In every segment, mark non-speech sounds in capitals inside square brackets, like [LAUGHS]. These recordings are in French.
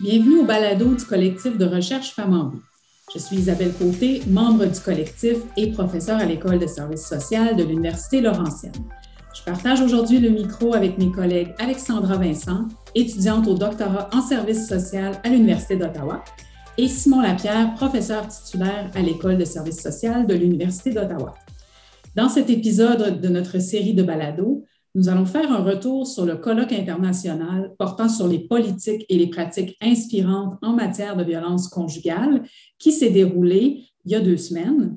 Bienvenue au balado du collectif de recherche Femmes en. Je suis Isabelle Côté, membre du collectif et professeure à l'École de services social de l'Université Laurentienne. Je partage aujourd'hui le micro avec mes collègues Alexandra Vincent, étudiante au doctorat en services social à l'Université d'Ottawa, et Simon Lapierre, professeur titulaire à l'École de services social de l'Université d'Ottawa. Dans cet épisode de notre série de balados, nous allons faire un retour sur le colloque international portant sur les politiques et les pratiques inspirantes en matière de violence conjugale qui s'est déroulé il y a deux semaines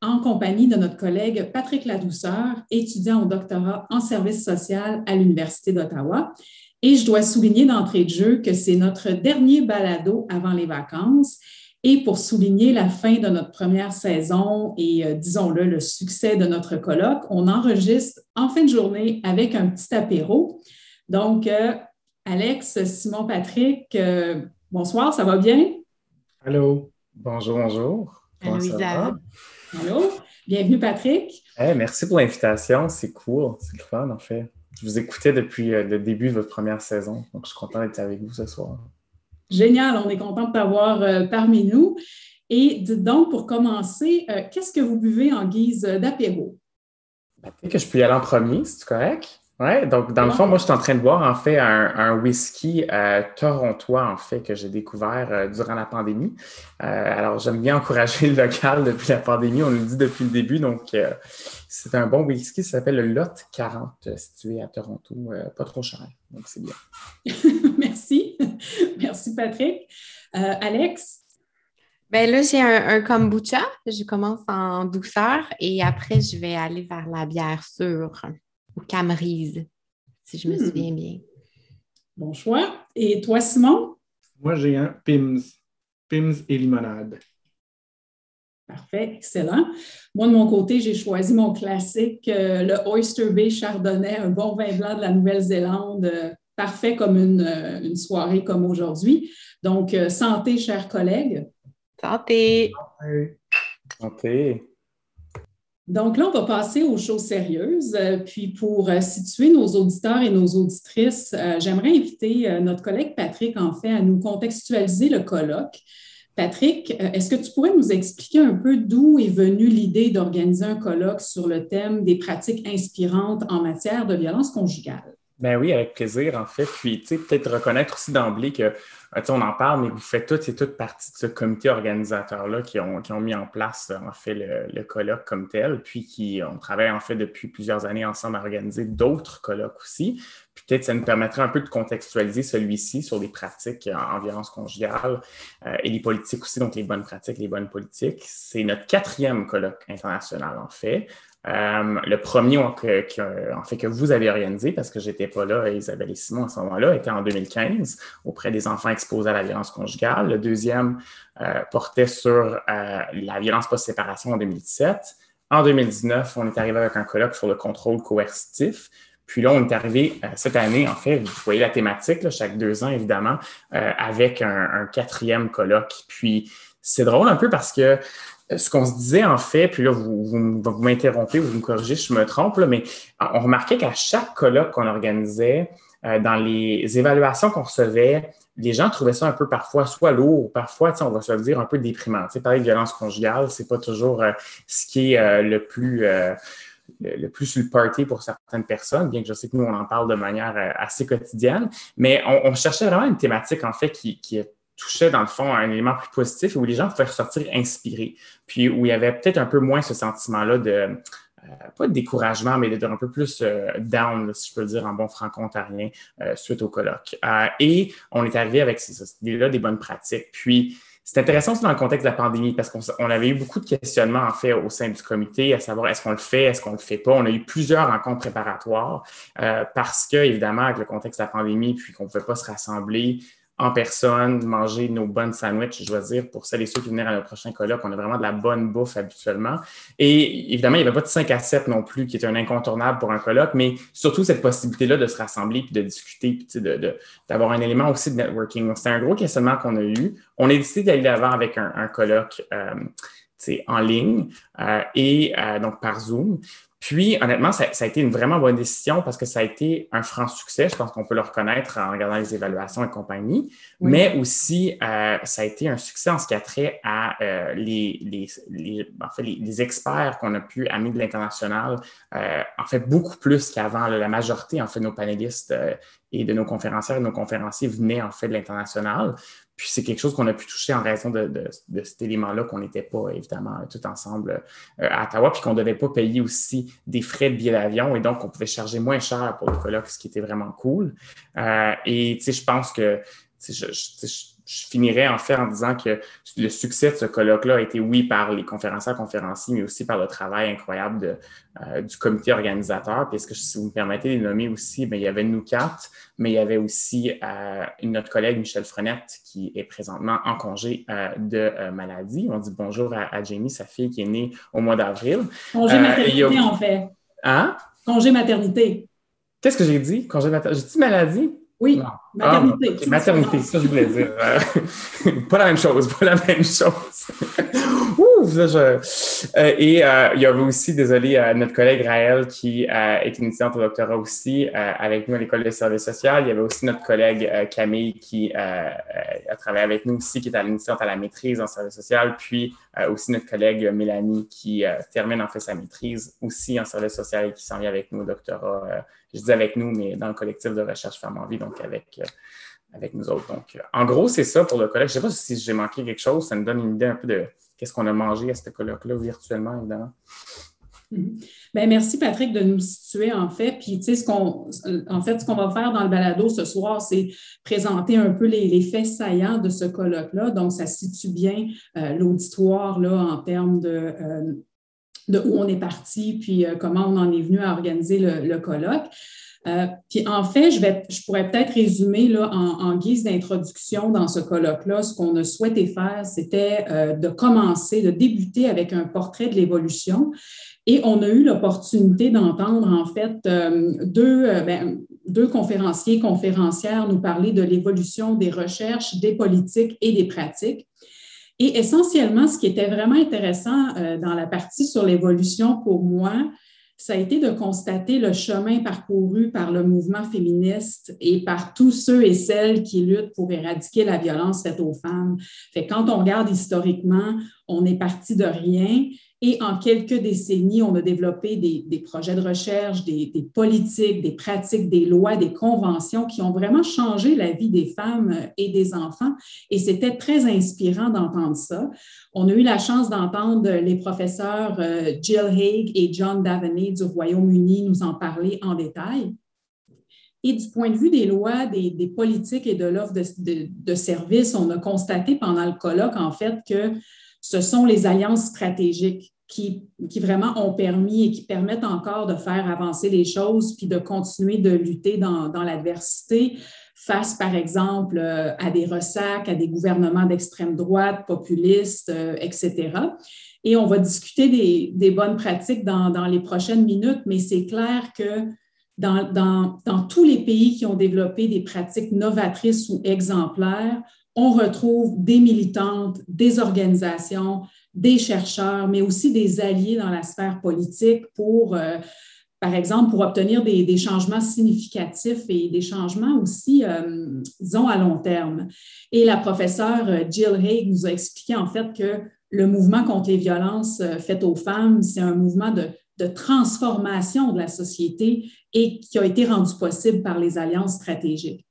en compagnie de notre collègue Patrick Ladouceur, étudiant au doctorat en services social à l'Université d'Ottawa. Et je dois souligner d'entrée de jeu que c'est notre dernier balado avant les vacances et pour souligner la fin de notre première saison et, euh, disons-le, le succès de notre colloque, on enregistre en fin de journée avec un petit apéro. Donc, euh, Alex, Simon, Patrick, euh, bonsoir, ça va bien? Allô, bonjour, bonjour. Allô, Isa. Allô, bienvenue, Patrick. merci pour l'invitation, c'est cool, c'est le fun en fait. Je vous écoutais depuis le début de votre première saison, donc je suis content d'être avec vous ce soir. Génial, on est content de t'avoir euh, parmi nous. Et donc, pour commencer, euh, qu'est-ce que vous buvez en guise d'apéro? Peut-être que je peux y aller en premier, c'est correct? Oui, donc dans le fond, moi, je suis en train de boire en fait un, whisky euh, torontois, en fait, que j'ai découvert durant la pandémie. alors, j'aime bien encourager le local depuis la pandémie, on le dit depuis le début. Donc, c'est un bon whisky, ça s'appelle le Lot 40, situé à Toronto, pas trop cher. Donc, c'est bien. [LAUGHS] Merci. Merci, Patrick. Euh, Alex? Ben là, j'ai un, kombucha. Je commence en douceur et après, je vais aller vers la bière sûre ou camerise, si je me hmm. souviens bien. Bon choix. Et toi, Simon? Moi, j'ai un Pims. Pims et limonade. Parfait, excellent. Moi, de mon côté, j'ai choisi mon classique, euh, le Oyster Bay Chardonnay, un bon vin blanc de la Nouvelle-Zélande, euh, parfait comme euh, une, soirée comme aujourd'hui. Donc, euh, santé, chers collègues. Santé. Santé. Donc là, on va passer aux choses sérieuses. Euh, puis pour situer nos auditeurs et nos auditrices, j'aimerais inviter notre collègue Patrick, en fait, à nous contextualiser le colloque. Patrick, est-ce que tu pourrais nous expliquer un peu d'où est venue l'idée d'organiser un colloque sur le thème des pratiques inspirantes en matière de violence conjugale? Ben oui, avec plaisir, en fait. Puis, tu sais, peut-être reconnaître aussi d'emblée que, euh, tu on en parle, mais vous faites toutes et toutes partie de ce comité organisateur-là qui ont, mis en place, en fait, le, colloque comme tel, puis qui, on travaille, en fait, depuis plusieurs années ensemble à organiser d'autres colloques aussi. Peut-être ça nous permettrait un peu de contextualiser celui-ci sur les pratiques en, violence conjugale euh, et les politiques aussi, donc les bonnes pratiques, les bonnes politiques. C'est notre quatrième colloque international, en fait. Euh, le premier, que, en fait, que vous avez organisé, parce que je n'étais pas là, Isabelle et Simon à ce moment-là, était en 2015 auprès des enfants exposés à la violence conjugale. Le deuxième euh, portait sur euh, la violence post-séparation en 2017. En 2019, on est arrivé avec un colloque sur le contrôle coercitif. Puis là, on est arrivé cette année, en fait, vous voyez la thématique, chaque deux ans, évidemment, avec un, quatrième colloque. Puis c'est drôle un peu parce que ce qu'on se disait en fait, puis là, vous, vous, m'interrompez, vous me corrigez je me trompe, mais on remarquait qu'à chaque colloque qu'on organisait, euh, dans les évaluations qu'on recevait, les gens trouvaient ça un peu parfois soit lourd, parfois, on va se le dire, un peu déprimant. Tu sais, parler de violence conjugale, c'est pas toujours euh, ce qui est euh, le plus le, plus sur le party pour certaines personnes, bien que je sais que nous, on en parle de manière assez quotidienne, mais on, cherchait vraiment une thématique, en fait, qui, qui touchait dans le fond à un élément plus positif où les gens pouvaient ressortir inspirés, puis où il y avait peut-être un peu moins ce sentiment-là de, euh, pas de découragement, mais d'être un peu plus euh, down, si je peux le dire en bon franco-ontarien, euh, suite au colloque. et on est arrivé avec ces idées-là des bonnes pratiques. Puis, c'est intéressant aussi dans le contexte de la pandémie parce qu'on avait eu beaucoup de questionnements en fait au sein du comité, à savoir est-ce qu'on le fait, est-ce qu'on le fait pas? On a eu plusieurs rencontres préparatoires parce que évidemment avec le contexte de la pandémie, puis qu'on ne pouvait pas se rassembler, en personne, manger nos bonnes sandwichs, je dois dire, pour celles et ceux qui viennent à notre prochain colloque, on a vraiment de la bonne bouffe habituellement. Et évidemment, il n'y avait pas de 5 à 7 non plus, qui était un incontournable pour un colloque, mais surtout cette possibilité-là de se rassembler, puis de discuter, puis d'avoir un élément aussi de networking. C'était un gros questionnement qu'on a eu. On a décidé d'aller avant avec un, colloque euh, en ligne euh, et euh, donc par Zoom. Puis, honnêtement, ça, a été une vraiment bonne décision parce que ça a été un franc succès. Je pense qu'on peut le reconnaître en regardant les évaluations et compagnie. Mais aussi, euh, ça a été un succès en ce qui a trait à euh, les, les, les, en fait, les, experts qu'on a pu amener de l'international. Euh, en fait, beaucoup plus qu'avant. La majorité, en fait, de nos panélistes et de nos conférencières et de nos conférenciers venaient, en fait, de l'international. Puis c'est quelque chose qu'on a pu toucher en raison de, cet élément-là qu'on n'était pas évidemment tout ensemble euh, à Ottawa, puis qu'on ne devait pas payer aussi des frais de billet d'avion et donc on pouvait charger moins cher pour le colloque, ce qui était vraiment cool. Euh, et tu sais, je pense que je, je finirais en fait en disant que le succès de ce colloque-là a été, oui, par les conférenciers conférenciers, mais aussi par le travail incroyable euh, du comité organisateur. Puis, est-ce que si vous me permettez de les nommer aussi, bien, il y avait nous quatre, mais il y avait aussi euh, notre collègue Michel Frenette qui est présentement en congé euh, de maladie. On dit bonjour à, Jamie, sa fille qui est née au mois d'avril. Congé maternité, en fait. Hein? Congé maternité. Qu'est-ce que j'ai dit? Congé maternité. J'ai dit maladie? Oui, maternité. Ah, maternité, ça je voulais dire. Euh, [LAUGHS] pas la même chose, pas la même chose. [LAUGHS] [LAUGHS] Euh, et euh, il y avait aussi, désolé, notre collègue Raël qui est une étudiante au doctorat aussi avec nous à l'École de services sociaux. Il y avait aussi notre collègue Camille qui a travaillé avec nous aussi, qui est à à la maîtrise en services social. Puis aussi notre collègue Mélanie qui termine en fait sa maîtrise aussi en services sociaux et qui s'en vient avec nous au doctorat je dis avec nous, mais dans le collectif de recherche Femmes en vie, donc avec, euh, avec nous autres. Donc, euh, en gros, c'est ça pour le colloque. Je ne sais pas si j'ai manqué quelque chose. Ça me donne une idée un peu de qu'est-ce qu'on a mangé à ce colloque-là virtuellement, évidemment. Mm-hmm. Bien, merci Patrick de nous situer en fait. Puis tu sais, ce qu'on, en fait, ce qu'on va faire dans le balado ce soir, c'est présenter un peu les, faits saillants de ce colloque-là. Donc, ça situe bien euh, l'auditoire en termes de de où on est parti, puis euh, comment on en est venu à organiser le, colloque. Euh, puis en fait, je, pourrais peut-être résumer en, guise d'introduction dans ce colloque-là, ce qu'on a souhaité faire, c'était euh, de commencer, de débuter avec un portrait de l'évolution. Et on a eu l'opportunité d'entendre en fait deux, ben, deux conférenciers, conférencières nous parler de l'évolution des recherches, des politiques et des pratiques. Et essentiellement, ce qui était vraiment intéressant euh, dans la partie sur l'évolution pour moi, ça a été de constater le chemin parcouru par le mouvement féministe et par tous ceux et celles qui luttent pour éradiquer la violence faite aux femmes. Fait quand on regarde historiquement, on est parti de rien et en quelques décennies, on a développé des, projets de recherche, des, politiques, des pratiques, des lois, des conventions qui ont vraiment changé la vie des femmes et des enfants. Et c'était très inspirant d'entendre ça. On a eu la chance d'entendre les professeurs euh, Jill Haig et John Daveney du Royaume-Uni nous en parler en détail. Et du point de vue des lois, des, politiques et de l'offre de, de services, on a constaté pendant le colloque, en fait, que ce sont les alliances stratégiques qui, vraiment ont permis et qui permettent encore de faire avancer les choses, puis de continuer de lutter dans, l'adversité face, par exemple, euh, à des ressacs, à des gouvernements d'extrême droite, populistes, euh, etc. Et on va discuter des, bonnes pratiques dans, les prochaines minutes, mais c'est clair que dans, dans, tous les pays qui ont développé des pratiques novatrices ou exemplaires, on retrouve des militantes, des organisations, des chercheurs, mais aussi des alliés dans la sphère politique pour, euh, par exemple, pour obtenir des, changements significatifs et des changements aussi, euh, disons, à long terme. Et la professeure euh, Jill Haig nous a expliqué en fait que le mouvement contre les violences faites aux femmes, c'est un mouvement de transformation de la société et qui a été rendu possible par les alliances stratégiques.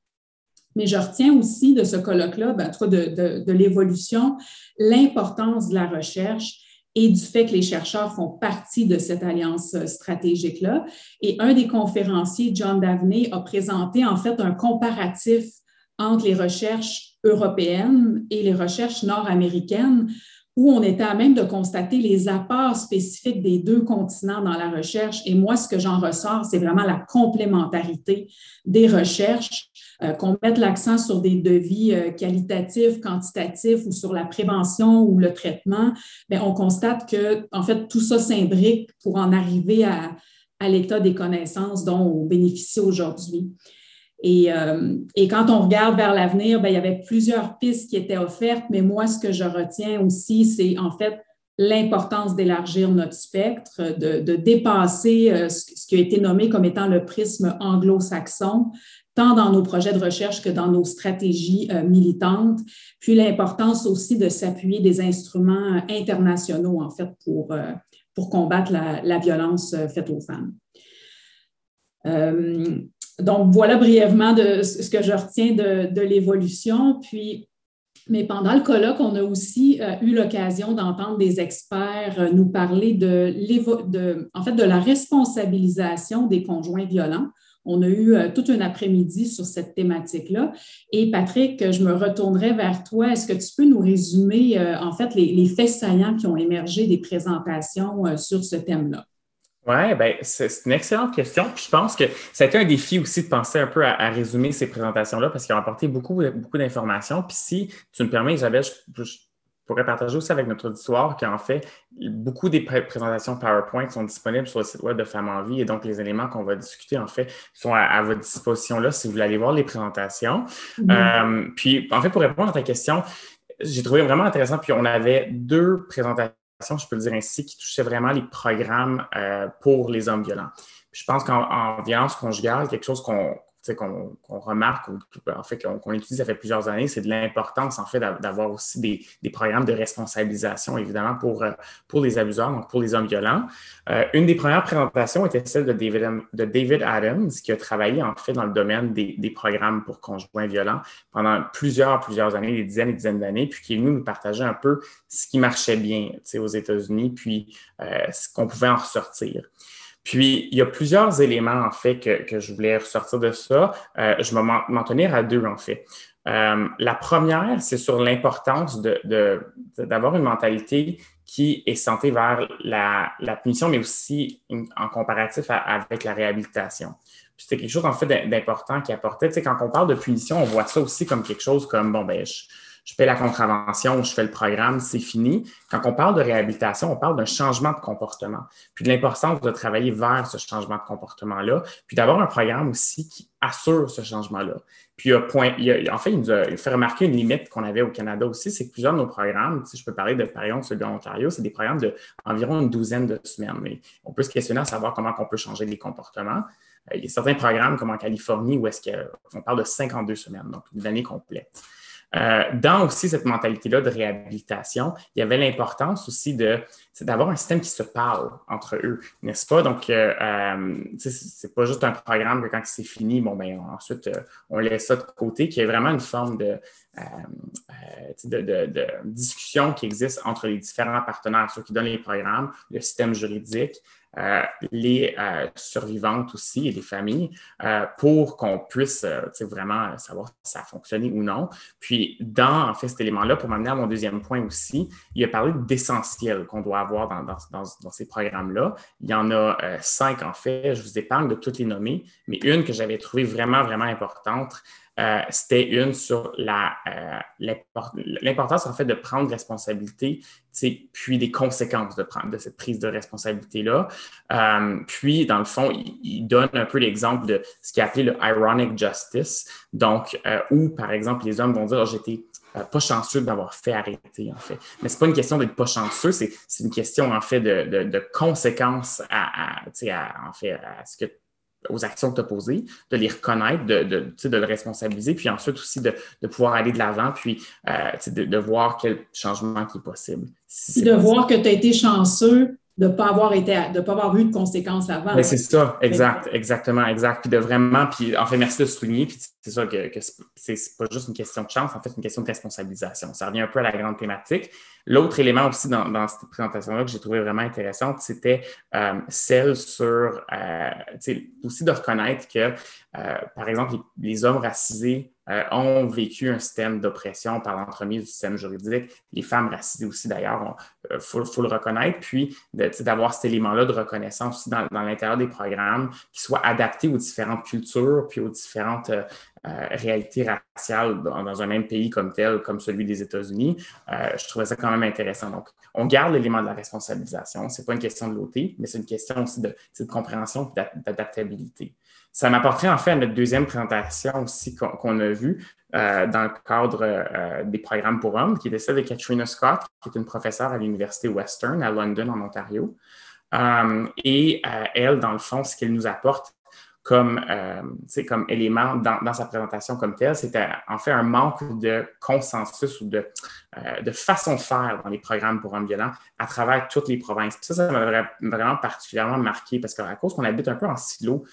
Mais je retiens aussi de ce colloque-là, ben, de, de, l'évolution, l'importance de la recherche et du fait que les chercheurs font partie de cette alliance euh, stratégique-là. Et un des conférenciers, John Daveney, a présenté en fait un comparatif entre les recherches européennes et les recherches nord-américaines où on était à même de constater les apports spécifiques des deux continents dans la recherche. Et moi, ce que j'en ressors, c'est vraiment la complémentarité des recherches, qu'on mette l'accent sur des devis euh, qualitatifs, quantitatifs ou sur la prévention ou le traitement. mais on constate que, en fait, tout ça s'imbrique pour en arriver à, l'état des connaissances dont on bénéficie aujourd'hui. Euh, et, quand on regarde vers l'avenir, ben, il y avait plusieurs pistes qui étaient offertes, mais moi, ce que je retiens aussi, c'est en fait l'importance d'élargir notre spectre, de, dépasser euh, ce, qui a été nommé comme étant le prisme anglo-saxon, tant dans nos projets de recherche que dans nos stratégies euh, militantes, puis l'importance aussi de s'appuyer des instruments internationaux, en fait, pour, euh, pour combattre la, violence faite aux femmes. donc, voilà brièvement de ce que je retiens de, de l'évolution. Puis, mais pendant le colloque, on a aussi euh, eu l'occasion d'entendre des experts euh, nous parler de, de, en fait, de la responsabilisation des conjoints violents. On a eu euh, toute une après-midi sur cette thématique-là. Et Patrick, je me retournerai vers toi. Est-ce que tu peux nous résumer, en fait, les, faits saillants qui ont émergé des présentations sur ce thème-là? Oui, ben, c'est une excellente question. Puis je pense que ça a été un défi aussi de penser un peu à, résumer ces présentations-là parce qu'ils ont apporté beaucoup, beaucoup d'informations. Puis si tu me permets, Isabelle, je, pourrais partager aussi avec notre auditoire qu'en fait, beaucoup des présentations PowerPoint sont disponibles sur le site web de Femmes en Vie et donc les éléments qu'on va discuter, en fait, sont à, votre disposition là si vous voulez aller voir les présentations. Mm-hmm. Euh, puis, en fait, pour répondre à ta question, j'ai trouvé vraiment intéressant. Puis on avait deux présentations je peux le dire ainsi, qui touchait vraiment les programmes euh, pour les hommes violents. je pense qu'en violence conjugale, quelque chose qu'on qu'on remarque, ou en fait qu'on utilise ça fait plusieurs années, c'est de l'importance en fait d'avoir aussi des, programmes de responsabilisation, évidemment, pour, euh, pour les abuseurs, donc pour les hommes violents. Euh, une des premières présentations était celle de David, de David Adams, qui a travaillé en fait dans le domaine des, programmes pour conjoints violents pendant plusieurs, plusieurs années, des dizaines et dizaines d'années, puis qui est venu nous partager un peu ce qui marchait bien aux États-Unis, puis euh, ce qu'on pouvait en ressortir. Puis, il y a plusieurs éléments, en fait, que, je voulais ressortir de ça. Euh, je vais m'en tenir à deux, en fait. Euh, la première, c'est sur l'importance d'avoir une mentalité qui est centrée vers la, punition, mais aussi en comparatif avec la réhabilitation. C'était quelque chose, en fait, d'important qui apportait. Tu sais, quand on parle de punition, on voit ça aussi comme quelque chose comme, bon, ben, je, je paie la contravention, je fais le programme, c'est fini. Quand on parle de réhabilitation, on parle d'un changement de comportement, puis de l'importance de travailler vers ce changement de comportement-là, puis d'avoir un programme aussi qui assure ce changement-là. Puis, point, en fait, il nous a fait remarquer une limite qu'on avait au Canada aussi, c'est que plusieurs de nos programmes, si je peux parler de, par exemple, celui de l'Ontario, c'est des programmes d'environ une douzaine de semaines. Mais on peut se questionner à savoir comment on peut changer les comportements. Euh, il y a certains programmes, comme en Californie, où est-ce qu'on parle de 52 semaines, donc une année complète. Euh, dans aussi cette mentalité-là de réhabilitation, il y avait l'importance aussi d'avoir un système qui se parle entre eux, n'est-ce pas? Donc, euh, euh c'est pas juste un programme que quand c'est fini, bon, ben ensuite, euh, on laisse ça de côté, qu'il y ait vraiment une forme de, de, de, discussion qui existe entre les différents partenaires, ceux qui donnent les programmes, le système juridique, euh, les euh, survivantes aussi et les familles euh, pour qu'on puisse vraiment savoir si ça a fonctionné ou non. Puis, dans en fait, cet élément-là, pour m'amener à mon deuxième point aussi, il a parlé d'essentiel qu'on doit avoir dans, dans, dans, ces programmes-là. Il y en a cinq, en fait. Je vous épargne de toutes les nommer, mais une que j'avais trouvée vraiment, vraiment importante, euh, c'était une sur euh, l'importance en fait de prendre responsabilité, puis des conséquences de, prendre, de cette prise de responsabilité-là. Euh, puis, dans le fond, il, donne un peu l'exemple de ce qu'il a appelé le ironic justice, donc où, par exemple, les hommes vont dire oh, j'étais pas chanceux d'avoir fait arrêter, en fait. Mais c'est pas une question d'être pas chanceux, c'est, une question, en fait, de, de, conséquences à, à, en fait, à ce que aux actions que tu as posées, de les reconnaître, de, de, de, le responsabiliser, puis ensuite aussi de, de pouvoir aller de l'avant, puis euh, de, de, voir quel changement qui est possible. de voir que tu as été chanceux de ne pas avoir été, de pas avoir eu de conséquences avant. c'est ça, exact, exactement, exact. Puis de vraiment, puis en fait, merci de souligner, puis c'est ça que, que c'est pas juste une question de chance, en fait, c'est une question de responsabilisation. Ça revient un peu à la grande thématique. L'autre élément aussi dans, dans cette présentation-là que j'ai trouvé vraiment intéressante, c'était euh, celle sur, euh, aussi de reconnaître que, euh, par exemple, les hommes racisés euh, ont vécu un système d'oppression par l'entremise du système juridique. Les femmes racisées aussi, d'ailleurs, il faut, le reconnaître. Puis, d'avoir cet élément-là de reconnaissance aussi dans, l'intérieur des programmes qui soient adaptés aux différentes cultures, puis aux différentes euh, réalités raciales dans, un même pays comme tel, comme celui des États-Unis. je trouvais ça quand même intéressant. Donc, on garde l'élément de la responsabilisation. Ce n'est pas une question de l'OT, mais c'est une question aussi de, compréhension et d'adaptabilité. ça m'apporterait en fait à notre deuxième présentation aussi qu'on a vue euh, dans le cadre euh, des programmes pour hommes, qui était celle de Katrina Scott, qui est une professeure à l'Université Western à London, en Ontario. et elle, dans le fond, ce qu'elle nous apporte, comme, euh, comme élément dans, sa présentation comme telle, c'était en fait un manque de consensus ou de, euh, de façon de faire dans les programmes pour hommes violents à travers toutes les provinces. ça, ça m'a vraiment particulièrement marqué parce qu'à cause qu'on habite un peu en silo,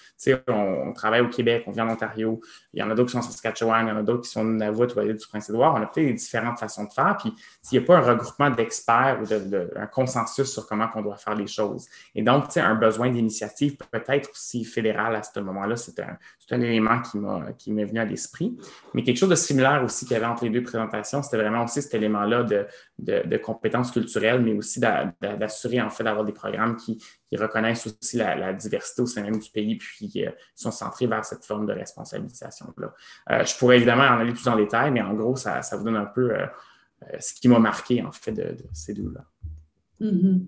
on, on travaille au Québec, on vient en Ontario, il y en a d'autres qui sont en Saskatchewan, il y en a d'autres qui sont en Nunavut ou du Prince-Édouard, on a peut-être des différentes façons de faire. Puis s'il n'y a pas un regroupement d'experts ou un consensus sur comment on doit faire les choses. Et donc, un besoin d'initiative peut-être aussi fédéral à ce moment-là, c'est un, élément qui m'est venu à l'esprit. Mais quelque chose de similaire aussi qu'il y avait entre les deux présentations, c'était vraiment aussi cet élément là de, compétences culturelles, mais aussi d'assurer en fait d'avoir des programmes qui, reconnaissent aussi la, diversité au sein même du pays, puis qui euh, sont centrés vers cette forme de responsabilisation-là. Euh, je pourrais évidemment en aller plus en détail, mais en gros, ça, vous donne un peu euh, ce qui m'a marqué en fait de, ces deux-là. Mm-hmm.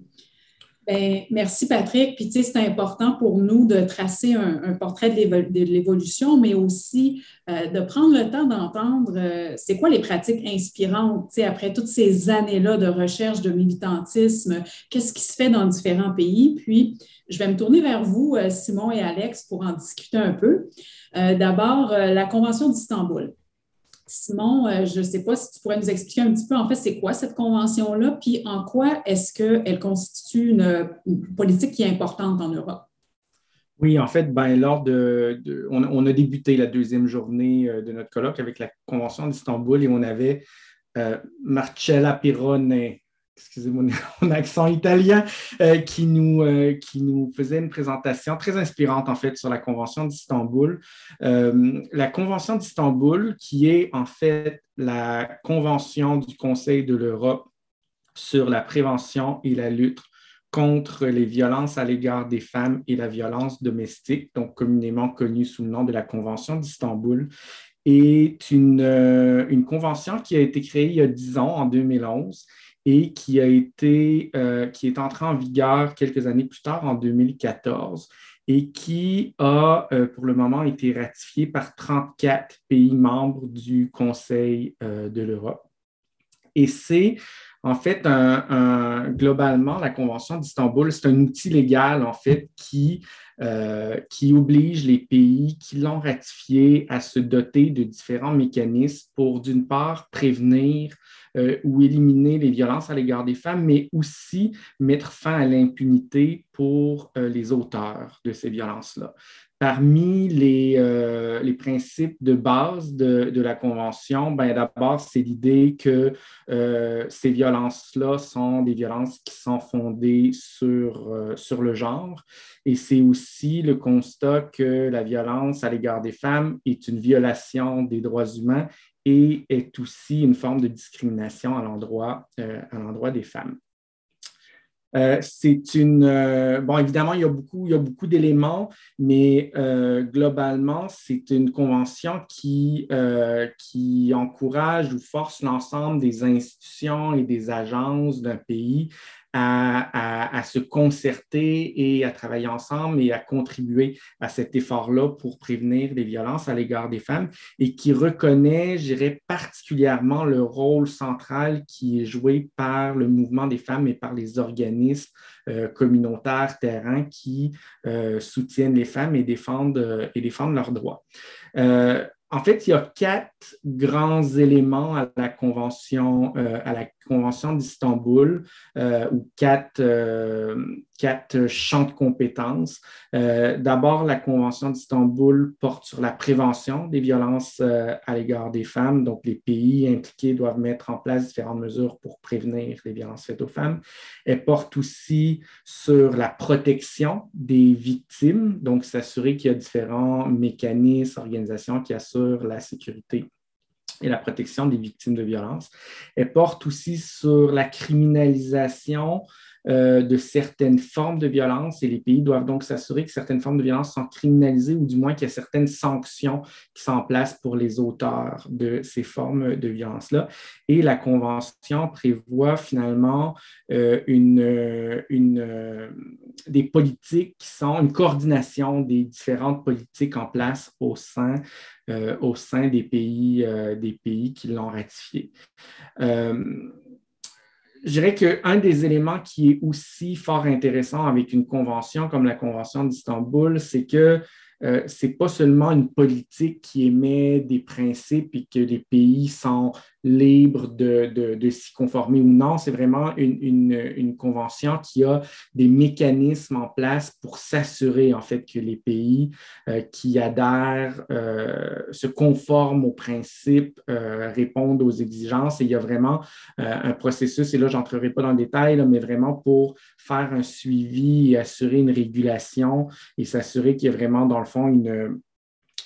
Bien, merci Patrick. Puis tu sais, c'est important pour nous de tracer un, portrait de l'évolution, mais aussi euh, de prendre le temps d'entendre euh, c'est quoi les pratiques inspirantes, tu sais, après toutes ces années-là de recherche de militantisme, qu'est-ce qui se fait dans différents pays? Puis, je vais me tourner vers vous, euh, Simon et Alex, pour en discuter un peu. D'abord, la Convention d'Istanbul. Simon, euh, je ne sais pas si tu pourrais nous expliquer un petit peu, en fait, c'est quoi cette convention-là, puis en quoi est-ce qu'elle constitue une, politique qui est importante en Europe? Oui, en fait, ben, lors de, on, a débuté la deuxième journée euh, de notre colloque avec la Convention d'Istanbul et on avait euh, Marcella Pirone, excusez moi [LAUGHS] mon accent italien, euh, qui, nous, euh, qui nous faisait une présentation très inspirante, en fait, sur la Convention d'Istanbul. Euh, la Convention d'Istanbul, qui est en fait la Convention du Conseil de l'Europe sur la prévention et la lutte contre les violences à l'égard des femmes et la violence domestique, donc communément connue sous le nom de la Convention d'Istanbul, est une, une convention qui a été créée il y a dix ans, en 2011, et qui a été, euh, qui est entré en vigueur quelques années plus tard, en 2014, et qui a euh, pour le moment été ratifié par 34 pays membres du Conseil euh, de l'Europe. Et c'est en fait globalement la Convention d'Istanbul, c'est un outil légal en fait qui, qui oblige les pays qui l'ont ratifié à se doter de différents mécanismes pour d'une part prévenir euh, ou éliminer les violences à l'égard des femmes, mais aussi mettre fin à l'impunité pour euh, les auteurs de ces violences-là. Parmi les, euh, les, principes de base de, la Convention, ben, d'abord, c'est l'idée que ces violences-là sont des violences qui sont fondées sur, sur le genre. Et c'est aussi le constat que la violence à l'égard des femmes est une violation des droits humains et est aussi une forme de discrimination à l'endroit euh, des femmes. Euh, c'est une. Euh, bon, évidemment, il y a beaucoup, il y a beaucoup d'éléments, mais globalement, c'est une convention qui, qui encourage ou force l'ensemble des institutions et des agences d'un pays à, se concerter et à travailler ensemble et à contribuer à cet effort-là pour prévenir les violences à l'égard des femmes et qui reconnaît, je dirais, particulièrement le rôle central qui est joué par le mouvement des femmes et par les organismes euh, communautaires terrain qui euh, soutiennent les femmes et défendent, euh, et défendent leurs droits. En fait, il y a quatre grands éléments à la Convention, à la Convention d'Istanbul, ou quatre, quatre champs de compétences. Euh, d'abord, la Convention d'Istanbul porte sur la prévention des violences euh, à l'égard des femmes. Donc, les pays impliqués doivent mettre en place différentes mesures pour prévenir les violences faites aux femmes. Elle porte aussi sur la protection des victimes, donc s'assurer qu'il y a différents mécanismes, organisations qui assurent la sécurité et la protection des victimes de violences. Elle porte aussi sur la criminalisation euh, de certaines formes de violence et les pays doivent donc s'assurer que certaines formes de violence sont criminalisées ou du moins qu'il y a certaines sanctions qui sont en place pour les auteurs de ces formes de violence-là. Et la Convention prévoit finalement euh, une, une, des politiques qui sont une coordination des différentes politiques en place au sein euh, au sein des pays, euh, des pays qui l'ont ratifié. Euh, je dirais qu'un des éléments qui est aussi fort intéressant avec une convention comme la Convention d'Istanbul, c'est que euh, ce n'est pas seulement une politique qui émet des principes et que les pays sont libres de, de, s'y conformer ou non, c'est vraiment une, une, convention qui a des mécanismes en place pour s'assurer en fait que les pays euh, qui adhèrent euh, se conforment aux principes, répondent aux exigences. Et il y a vraiment un processus, et là je n'entrerai pas dans le détail, mais vraiment pour faire un suivi et assurer une régulation et s'assurer qu'il y a vraiment dans le une,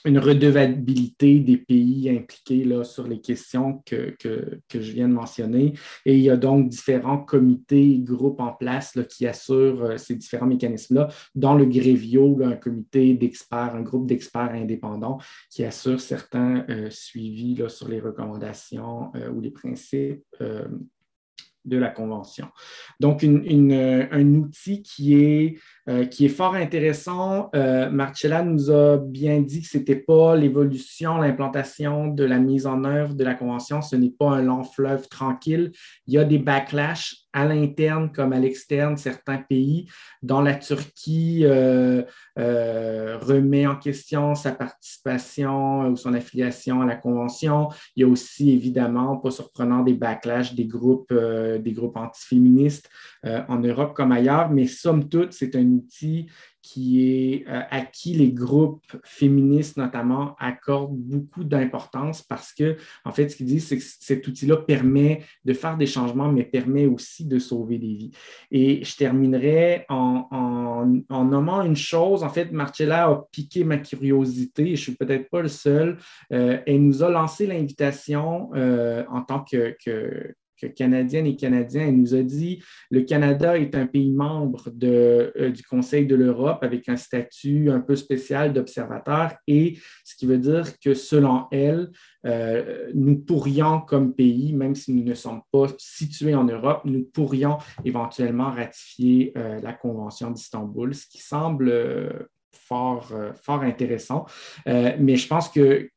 une redevabilité des pays impliqués là, sur les questions que, je viens de mentionner. Et il y a donc différents comités, groupes en place là, qui assurent euh, ces différents mécanismes-là. Dans le Grévio, un comité d'experts, un groupe d'experts indépendants qui assure certains euh, suivis là, sur les recommandations euh, ou les principes de la Convention. Donc, un outil qui est euh, qui est fort intéressant. Euh, Marcella nous a bien dit que ce n'était pas l'évolution, l'implantation de la mise en œuvre de la Convention, ce n'est pas un long fleuve tranquille. Il y a des backlash à l'interne comme à l'externe, certains pays, dont la Turquie euh, remet en question sa participation ou son affiliation à la Convention. Il y a aussi, évidemment, pas surprenant, des backlash des groupes, des groupes antiféministes en Europe comme ailleurs, mais somme toute, c'est un outil qui est euh, à qui les groupes féministes notamment accordent beaucoup d'importance parce que, en fait, ce qu'ils disent, c'est que cet outil-là permet de faire des changements, mais permet aussi de sauver des vies. Et je terminerai en, nommant une chose. En fait, Marcella a piqué ma curiosité, et je suis peut-être pas le seul. Euh, elle nous a lancé l'invitation euh, en tant que canadienne et canadien. Elle nous a dit le Canada est un pays membre euh, du Conseil de l'Europe avec un statut un peu spécial d'observateur et ce qui veut dire que selon elle, euh, nous pourrions comme pays, même si nous ne sommes pas situés en Europe, nous pourrions éventuellement ratifier euh, la Convention d'Istanbul, ce qui semble fort, fort intéressant. mais je pense que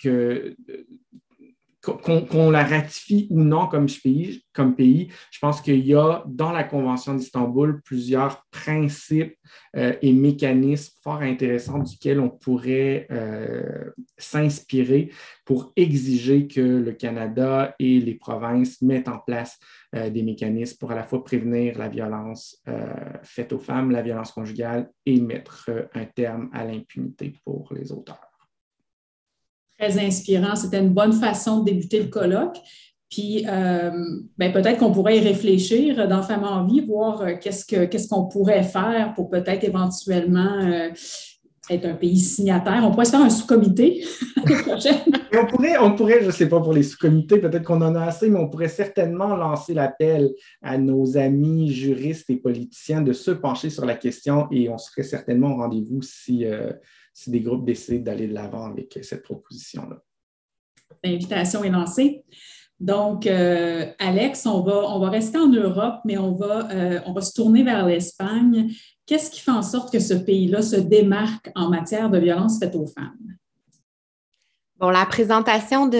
qu'on la ratifie ou non comme pays, je pense qu'il y a dans la Convention d'Istanbul plusieurs principes euh, et mécanismes fort intéressants duquel on pourrait euh, s'inspirer pour exiger que le Canada et les provinces mettent en place euh, des mécanismes pour à la fois prévenir la violence faite aux femmes, la violence conjugale et mettre un terme à l'impunité pour les auteurs très inspirant. C'était une bonne façon de débuter le colloque. Puis euh, ben, peut-être qu'on pourrait y réfléchir dans Femmes en vie, voir euh, qu'est-ce qu'on pourrait faire pour peut-être éventuellement euh, être un pays signataire. On pourrait se faire un sous-comité [LAUGHS] on pourrait, on pourrait, je ne sais pas pour les sous-comités, peut-être qu'on en a assez, mais on pourrait certainement lancer l'appel à nos amis juristes et politiciens de se pencher sur la question et on serait certainement au rendez-vous si si des groupes décident d'aller de l'avant avec cette proposition-là. L'invitation est lancée. Donc, euh, Alex, on va, on va rester en Europe, mais on va, euh, on va se tourner vers l'Espagne. Qu'est-ce qui fait en sorte que ce pays-là se démarque en matière de violence faite aux femmes? Bon, la présentation de,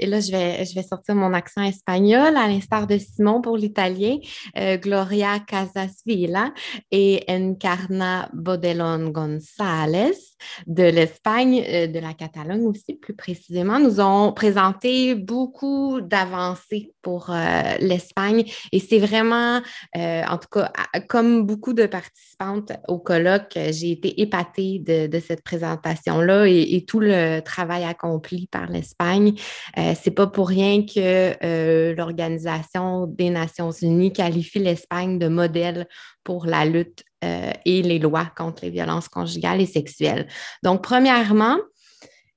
et là, je vais, je vais sortir mon accent espagnol, à l'instar de Simon pour l'italien, euh, Gloria Casasvila et Encarna Bodelon González de l'Espagne, euh, de la Catalogne aussi, plus précisément, nous ont présenté beaucoup d'avancées pour euh, l'Espagne et c'est vraiment, en tout cas, comme beaucoup de participantes au colloque, j'ai été épatée de, cette présentation-là et, et, tout le travail accompli par l'Espagne. Euh, c'est pas pour rien que euh, l'Organisation des Nations Unies qualifie l'Espagne de modèle pour la lutte euh, et les lois contre les violences conjugales et sexuelles. Donc, premièrement,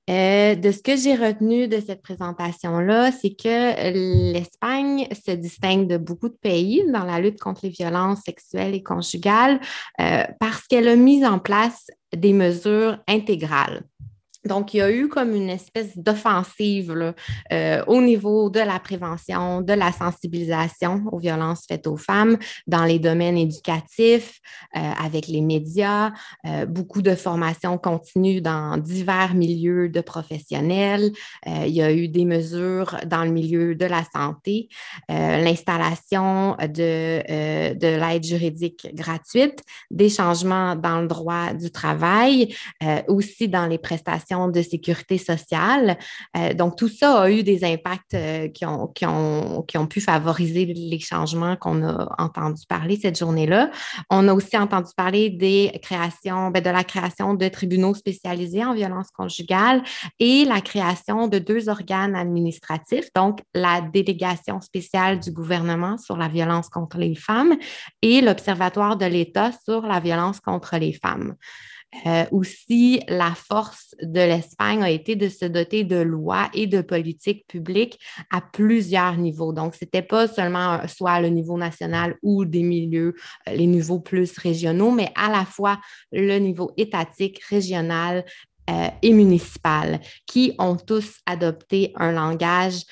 Euh, de ce que j'ai retenu de cette présentation-là, c'est que l'Espagne se distingue de beaucoup de pays dans la lutte contre les violences sexuelles et conjugales euh, parce qu'elle a mis en place des mesures intégrales. Donc, il y a eu comme une espèce d'offensive euh, au niveau de la prévention, de la sensibilisation aux violences faites aux femmes dans les domaines éducatifs, euh, avec les médias, euh, beaucoup de formations continues dans divers milieux de professionnels. il y a eu des mesures dans le milieu de la santé, l'installation de, de l'aide juridique gratuite, des changements dans le droit du travail, aussi dans les prestations de sécurité sociale. Euh, donc, tout ça a eu des impacts euh, qui, ont, pu favoriser les changements qu'on a entendu parler cette journée-là. On a aussi entendu parler ben, de la création de tribunaux spécialisés en violence conjugale et la création de deux organes administratifs, donc la délégation spéciale du gouvernement sur la violence contre les femmes et l'Observatoire de l'État sur la violence contre les femmes. Euh, aussi, la force de l'Espagne a été de se doter de lois et de politiques publiques à plusieurs niveaux. Donc, ce n'était pas seulement soit le niveau national ou des milieux, euh, les niveaux plus régionaux, mais à la fois le niveau étatique, régional, euh, et municipal, qui ont tous adopté un langage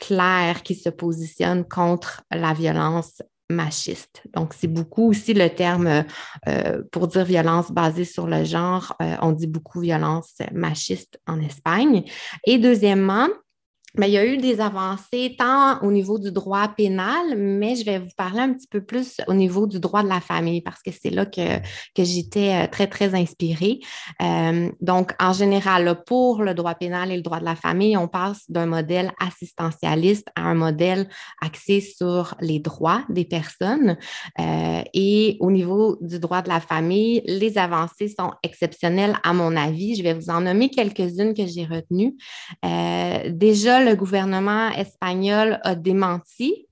clair qui se positionne contre la violence machiste. Donc, c'est beaucoup aussi le terme euh, pour dire violence basée sur le genre. Euh, on dit beaucoup violence machiste en Espagne. Et deuxièmement, il y a eu des avancées tant au niveau du droit pénal, mais je vais vous parler un petit peu plus au niveau du droit de la famille parce que c'est là que, que j'étais euh, très, très inspirée. Euh, donc, en général, pour le droit pénal et le droit de la famille, on passe d'un modèle assistentialiste à un modèle axé sur les droits des personnes. Euh, et au niveau du droit de la famille, les avancées sont exceptionnelles à mon avis. Je vais vous en nommer quelques-unes que j'ai retenues. déjà, le gouvernement espagnol a démenti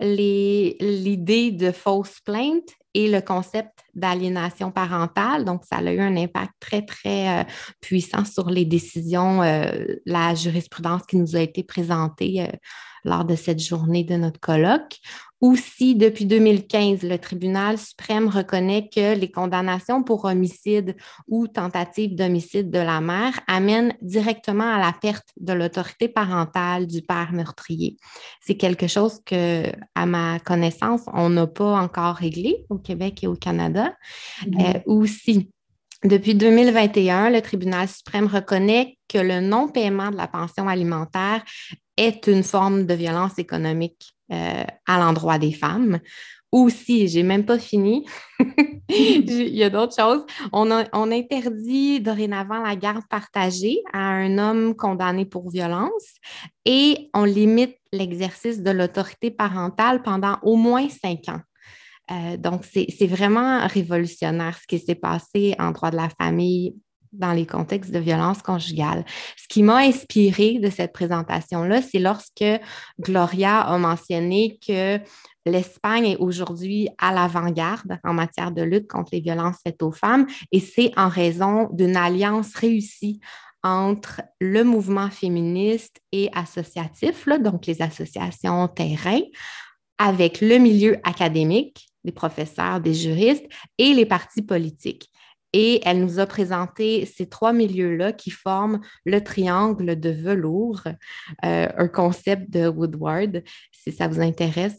l'idée de fausse plainte et le concept d'aliénation parentale. Donc, ça a eu un impact très, très euh, puissant sur les décisions, euh, la jurisprudence qui nous a été présentée euh, lors de cette journée de notre colloque. Aussi, depuis 2015, le tribunal suprême reconnaît que les condamnations pour homicide ou tentative d'homicide de la mère amènent directement à la perte de l'autorité parentale du père meurtrier. C'est quelque chose que, à ma connaissance, on n'a pas encore réglé au Québec et au Canada. Mm-hmm. Euh, aussi, depuis 2021, le tribunal suprême reconnaît que le non-paiement de la pension alimentaire est une forme de violence économique euh, à l'endroit des femmes. Aussi, j'ai même pas fini. [LAUGHS] Il y a d'autres choses. On, on, interdit dorénavant la garde partagée à un homme condamné pour violence et on limite l'exercice de l'autorité parentale pendant au moins cinq ans. Euh, donc, c'est vraiment révolutionnaire ce qui s'est passé en droit de la famille dans les contextes de violence conjugale. Ce qui m'a inspiré de cette présentation-là, c'est lorsque Gloria a mentionné que l'Espagne est aujourd'hui à l'avant-garde en matière de lutte contre les violences faites aux femmes et c'est en raison d'une alliance réussie entre le mouvement féministe et associatif, donc les associations terrain, avec le milieu académique, des professeurs, des juristes et les partis politiques. Et elle nous a présenté ces trois milieux-là qui forment le triangle de velours, euh, un concept de Woodward. Si ça vous intéresse,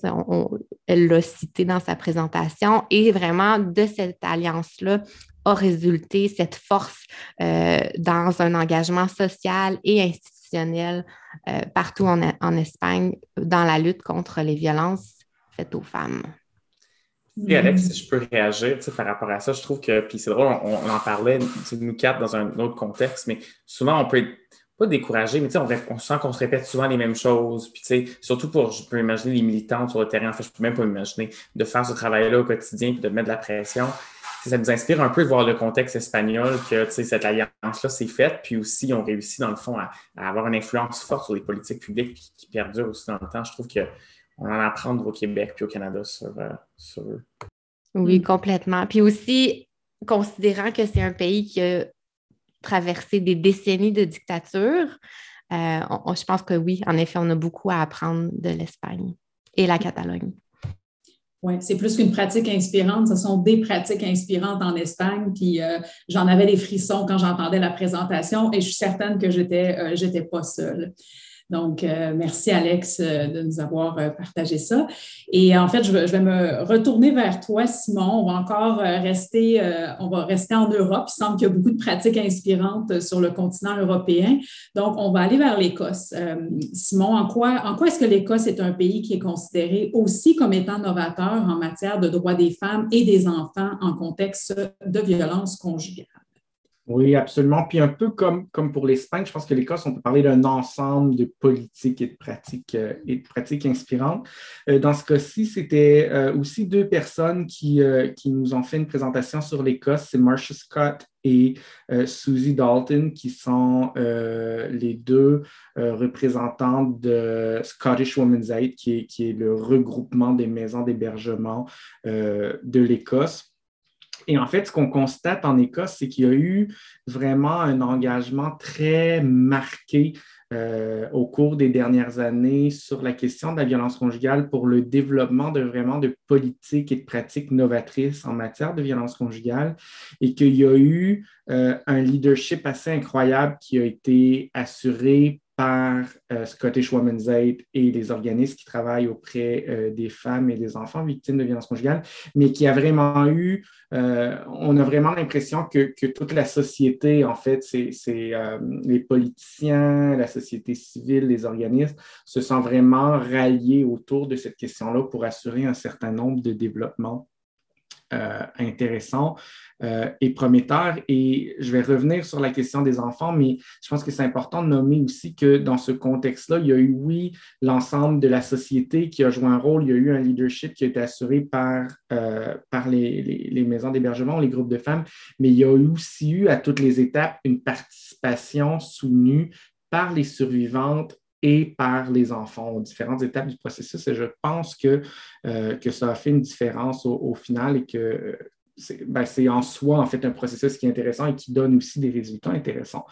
elle l'a cité dans sa présentation. Et vraiment, de cette alliance-là a résulté cette force euh, dans un engagement social et institutionnel euh, partout en Espagne dans la lutte contre les violences faites aux femmes. Et Alex, si je peux réagir par rapport à ça, je trouve que, puis c'est drôle, on, en parlait, nous quatre, dans un autre contexte, mais souvent on peut être pas découragé, mais on, on sent qu'on se répète souvent les mêmes choses. Puis, surtout pour, je peux imaginer les militants sur le terrain, en fait, je peux même pas imaginer de faire ce travail-là au quotidien puis de mettre de la pression. Ça nous inspire un peu de voir le contexte espagnol, que cette alliance-là s'est faite, puis aussi on réussit dans le fond à, avoir une influence forte sur les politiques publiques qui, qui perdurent aussi dans le temps. Je trouve que on en apprendre au Québec puis au Canada sur, euh, eux. Oui, complètement. Puis aussi, considérant que c'est un pays qui a traversé des décennies de dictature, je pense que oui, en effet, on a beaucoup à apprendre de l'Espagne et la Catalogne. Oui, c'est plus qu'une pratique inspirante, ce sont des pratiques inspirantes en Espagne. Puis j'en avais des frissons quand j'entendais la présentation et je suis certaine que je n'étais pas seule. Donc, euh, merci Alex euh, de nous avoir euh, partagé ça. Et en fait, je, vais me retourner vers toi, Simon. On va encore rester, on va rester en Europe. Il semble qu'il y a beaucoup de pratiques inspirantes sur le continent européen. Donc, on va aller vers l'Écosse. Simon, en quoi, en quoi est-ce que l'Écosse est un pays qui est considéré aussi comme étant novateur en matière de droits des femmes et des enfants en contexte de violence conjugale? Oui, absolument. Puis un peu comme, pour l'Espagne, je pense que l'Écosse, on peut parler d'un ensemble de politiques et de pratiques, euh, et de pratiques inspirantes. Euh, dans ce cas-ci, c'était euh, aussi deux personnes qui, nous ont fait une présentation sur l'Écosse. C'est Marcia Scott et Susie Dalton, qui sont les deux représentantes de Scottish Women's Aid, qui est le regroupement des maisons d'hébergement de l'Écosse. Et en fait, ce qu'on constate en Écosse, c'est qu'il y a eu vraiment un engagement très marqué euh, au cours des dernières années sur la question de la violence conjugale pour le développement de vraiment de politiques et de pratiques novatrices en matière de violence conjugale et qu'il y a eu euh, un leadership assez incroyable qui a été assuré euh, Scottish Women's Aid et les organismes qui travaillent auprès euh, des femmes et des enfants victimes de violences conjugales, mais qui a vraiment eu, euh, on a vraiment l'impression que, que, toute la société, en fait, c'est les politiciens, la société civile, les organismes, se sont vraiment ralliés autour de cette question-là pour assurer un certain nombre de développements euh, intéressant euh, et prometteur. Et je vais revenir sur la question des enfants, mais je pense que c'est important de nommer aussi que dans ce contexte-là, il y a eu, oui, l'ensemble de la société qui a joué un rôle. Il y a eu un leadership qui a été assuré par, euh, par les, les maisons d'hébergement, les groupes de femmes, mais il y a aussi eu à toutes les étapes une participation soutenue par les survivantes et par les enfants aux différentes étapes du processus. Et je pense que, euh, que ça a fait une différence au, final et que ben, c'est en soi, en fait, un processus qui est intéressant et qui donne aussi des résultats intéressants.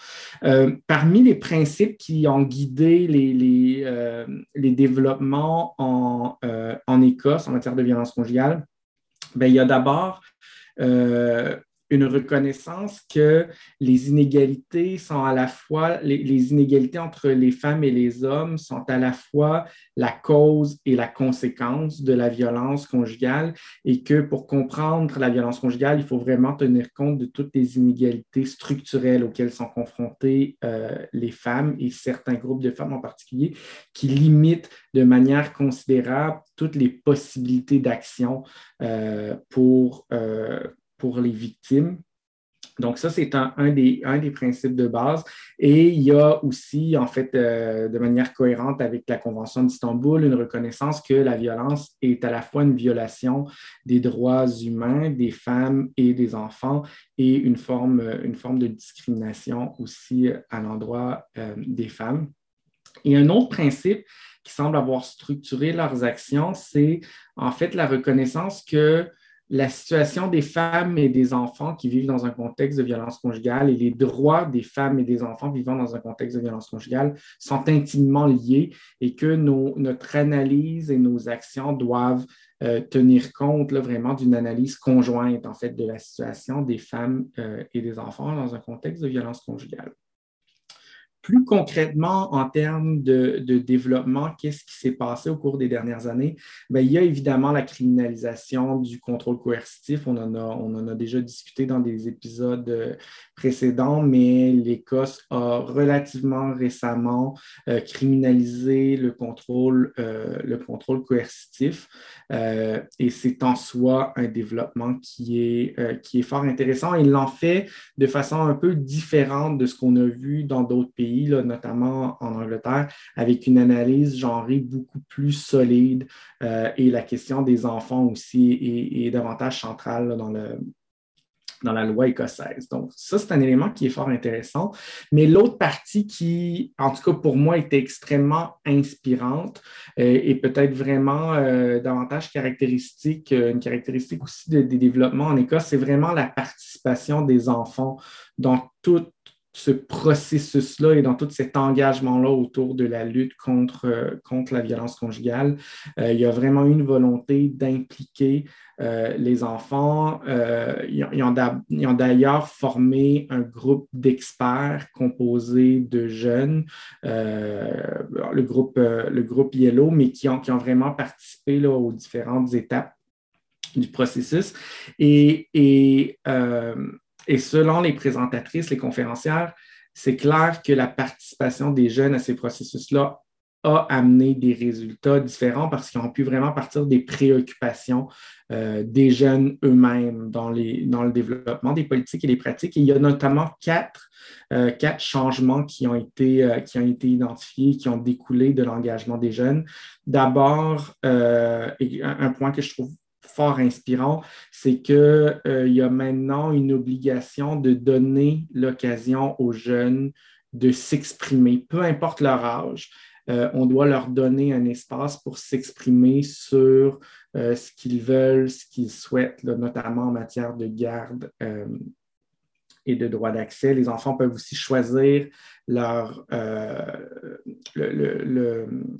Euh, parmi les principes qui ont guidé les, euh, les développements en, en, Écosse en matière de violence conjugale, ben, il y a d'abord une reconnaissance que les inégalités sont à la fois, les, inégalités entre les femmes et les hommes sont à la fois la cause et la conséquence de la violence conjugale et que pour comprendre la violence conjugale, il faut vraiment tenir compte de toutes les inégalités structurelles auxquelles sont confrontées euh, les femmes et certains groupes de femmes en particulier qui limitent de manière considérable toutes les possibilités d'action euh, pour, euh, pour les victimes. Donc, ça, c'est un, des, principes de base. Et il y a aussi, en fait, euh, de manière cohérente avec la Convention d'Istanbul, une reconnaissance que la violence est à la fois une violation des droits humains des femmes et des enfants et une forme, une forme de discrimination aussi à l'endroit euh, des femmes. Et un autre principe qui semble avoir structuré leurs actions, c'est en fait la reconnaissance que la situation des femmes et des enfants qui vivent dans un contexte de violence conjugale et les droits des femmes et des enfants vivant dans un contexte de violence conjugale sont intimement liés et que notre analyse et nos actions doivent euh, tenir compte vraiment d'une analyse conjointe en fait de la situation des femmes euh, et des enfants dans un contexte de violence conjugale. Plus concrètement, en termes de, développement, qu'est-ce qui s'est passé au cours des dernières années? Bien, il y a évidemment la criminalisation du contrôle coercitif. On en, a, déjà discuté dans des épisodes euh, précédents, mais l'Écosse a relativement récemment euh, criminalisé le contrôle, euh, coercitif. et c'est en soi un développement qui est, fort intéressant. Il l'en fait de façon un peu différente de ce qu'on a vu dans d'autres pays notamment en Angleterre, avec une analyse genrée beaucoup plus solide euh, et la question des enfants aussi est, davantage centrale dans le, dans la loi écossaise. Donc, ça, c'est un élément qui est fort intéressant. Mais l'autre partie qui, en tout cas pour moi, était extrêmement inspirante euh, et peut-être vraiment euh, davantage caractéristique, une caractéristique aussi des développements en Écosse, c'est vraiment la participation des enfants dans toute ce processus-là et dans tout cet engagement-là autour de la lutte contre, contre la violence conjugale, il y a vraiment une volonté d'impliquer les enfants. ils ont d'ailleurs formé un groupe d'experts composé de jeunes, le, groupe, Yellow, mais qui ont, qui vraiment participé là, aux différentes étapes du processus. Et, euh, et, selon les présentatrices, les conférencières, c'est clair que la participation des jeunes à ces processus-là a amené des résultats différents parce qu'ils ont pu vraiment partir des préoccupations euh, des jeunes eux-mêmes dans, le développement des politiques et des pratiques. Et il y a notamment quatre, euh, changements qui ont, été, qui ont été identifiés, qui ont découlé de l'engagement des jeunes. D'abord, un point que je trouve inspirant, c'est qu'il euh, y a maintenant une obligation de donner l'occasion aux jeunes de s'exprimer, peu importe leur âge. Euh, on doit leur donner un espace pour s'exprimer sur euh, ce qu'ils veulent, ce qu'ils souhaitent, notamment en matière de garde et de droit d'accès. Les enfants peuvent aussi choisir leur, euh, le,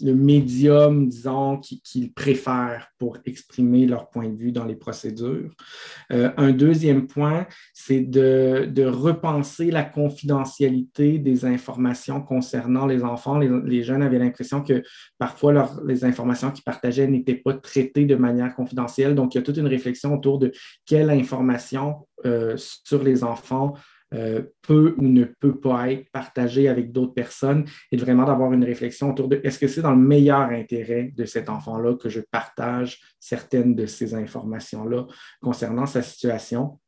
le, médium, disons, qu'ils préfèrent pour exprimer leur point de vue dans les procédures. Euh, un deuxième point, c'est de, de, repenser la confidentialité des informations concernant les enfants. Les, les jeunes avaient l'impression que parfois leur, les informations qu'ils partageaient n'étaient pas traitées de manière confidentielle. Donc, il y a toute une réflexion autour de quelle information euh, sur les enfants euh, peut ou ne peut pas être partagé avec d'autres personnes et vraiment d'avoir une réflexion autour de est-ce que c'est dans le meilleur intérêt de cet enfant-là que je partage certaines de ces informations-là concernant sa situation.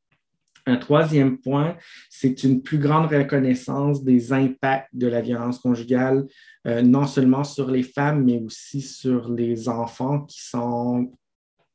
Un troisième point, c'est une plus grande reconnaissance des impacts de la violence conjugale, euh, non seulement sur les femmes, mais aussi sur les enfants qui sont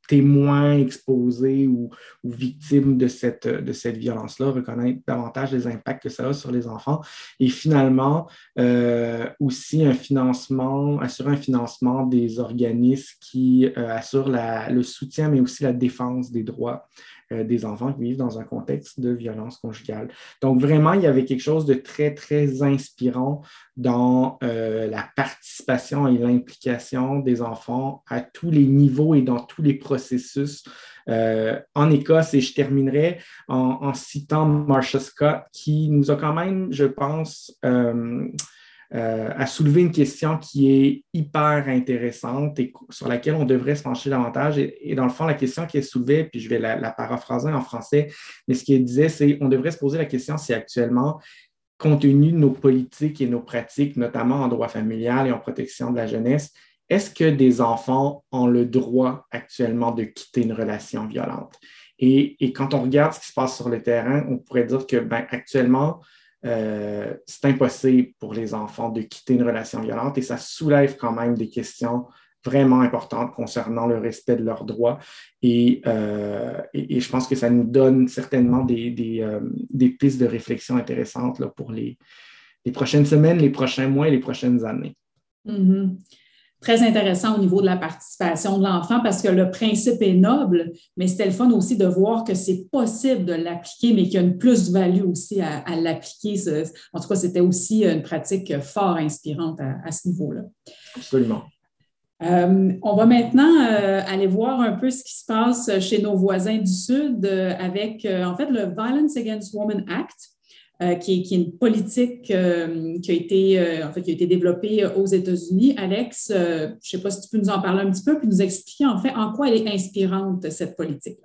témoins exposés ou, victimes de cette, de cette violence-là, reconnaître davantage les impacts que ça a sur les enfants. Et finalement, euh, aussi un financement, assurer un financement des organismes qui euh, assurent le soutien, mais aussi la défense des droits des enfants qui vivent dans un contexte de violence conjugale. Donc, vraiment, il y avait quelque chose de très, très inspirant dans euh, la participation et l'implication des enfants à tous les niveaux et dans tous les processus. Euh, en Écosse, et je terminerai en, citant Marsha Scott, qui nous a quand même, je pense, euh, à soulever une question qui est hyper intéressante et sur laquelle on devrait se pencher davantage. Et, dans le fond, la question qui est soulevée, puis je vais la, paraphraser en français, mais ce qu'elle disait, c'est on devrait se poser la question si actuellement, compte tenu de nos politiques et nos pratiques, notamment en droit familial et en protection de la jeunesse, est-ce que des enfants ont le droit actuellement de quitter une relation violente? Et, et, quand on regarde ce qui se passe sur le terrain, on pourrait dire que ben, actuellement, euh, c'est impossible pour les enfants de quitter une relation violente et ça soulève quand même des questions vraiment importantes concernant le respect de leurs droits. Et, euh, je pense que ça nous donne certainement des, euh, pistes de réflexion intéressantes pour les, prochaines semaines, les prochains mois et les prochaines années. Mm-hmm très intéressant au niveau de la participation de l'enfant parce que le principe est noble, mais c'était le fun aussi de voir que c'est possible de l'appliquer, mais qu'il y a une plus-value aussi à, l'appliquer. En tout cas, c'était aussi une pratique fort inspirante à, ce niveau-là. Absolument. Euh, on va maintenant euh, aller voir un peu ce qui se passe chez nos voisins du Sud euh, avec, en fait, le Violence Against Women Act. Euh, qui, est, une politique euh, qui, a été, euh, en fait, qui a été développée aux États-Unis. Alex, je ne sais pas si tu peux nous en parler un petit peu, puis nous expliquer en fait en quoi elle est inspirante, cette politique.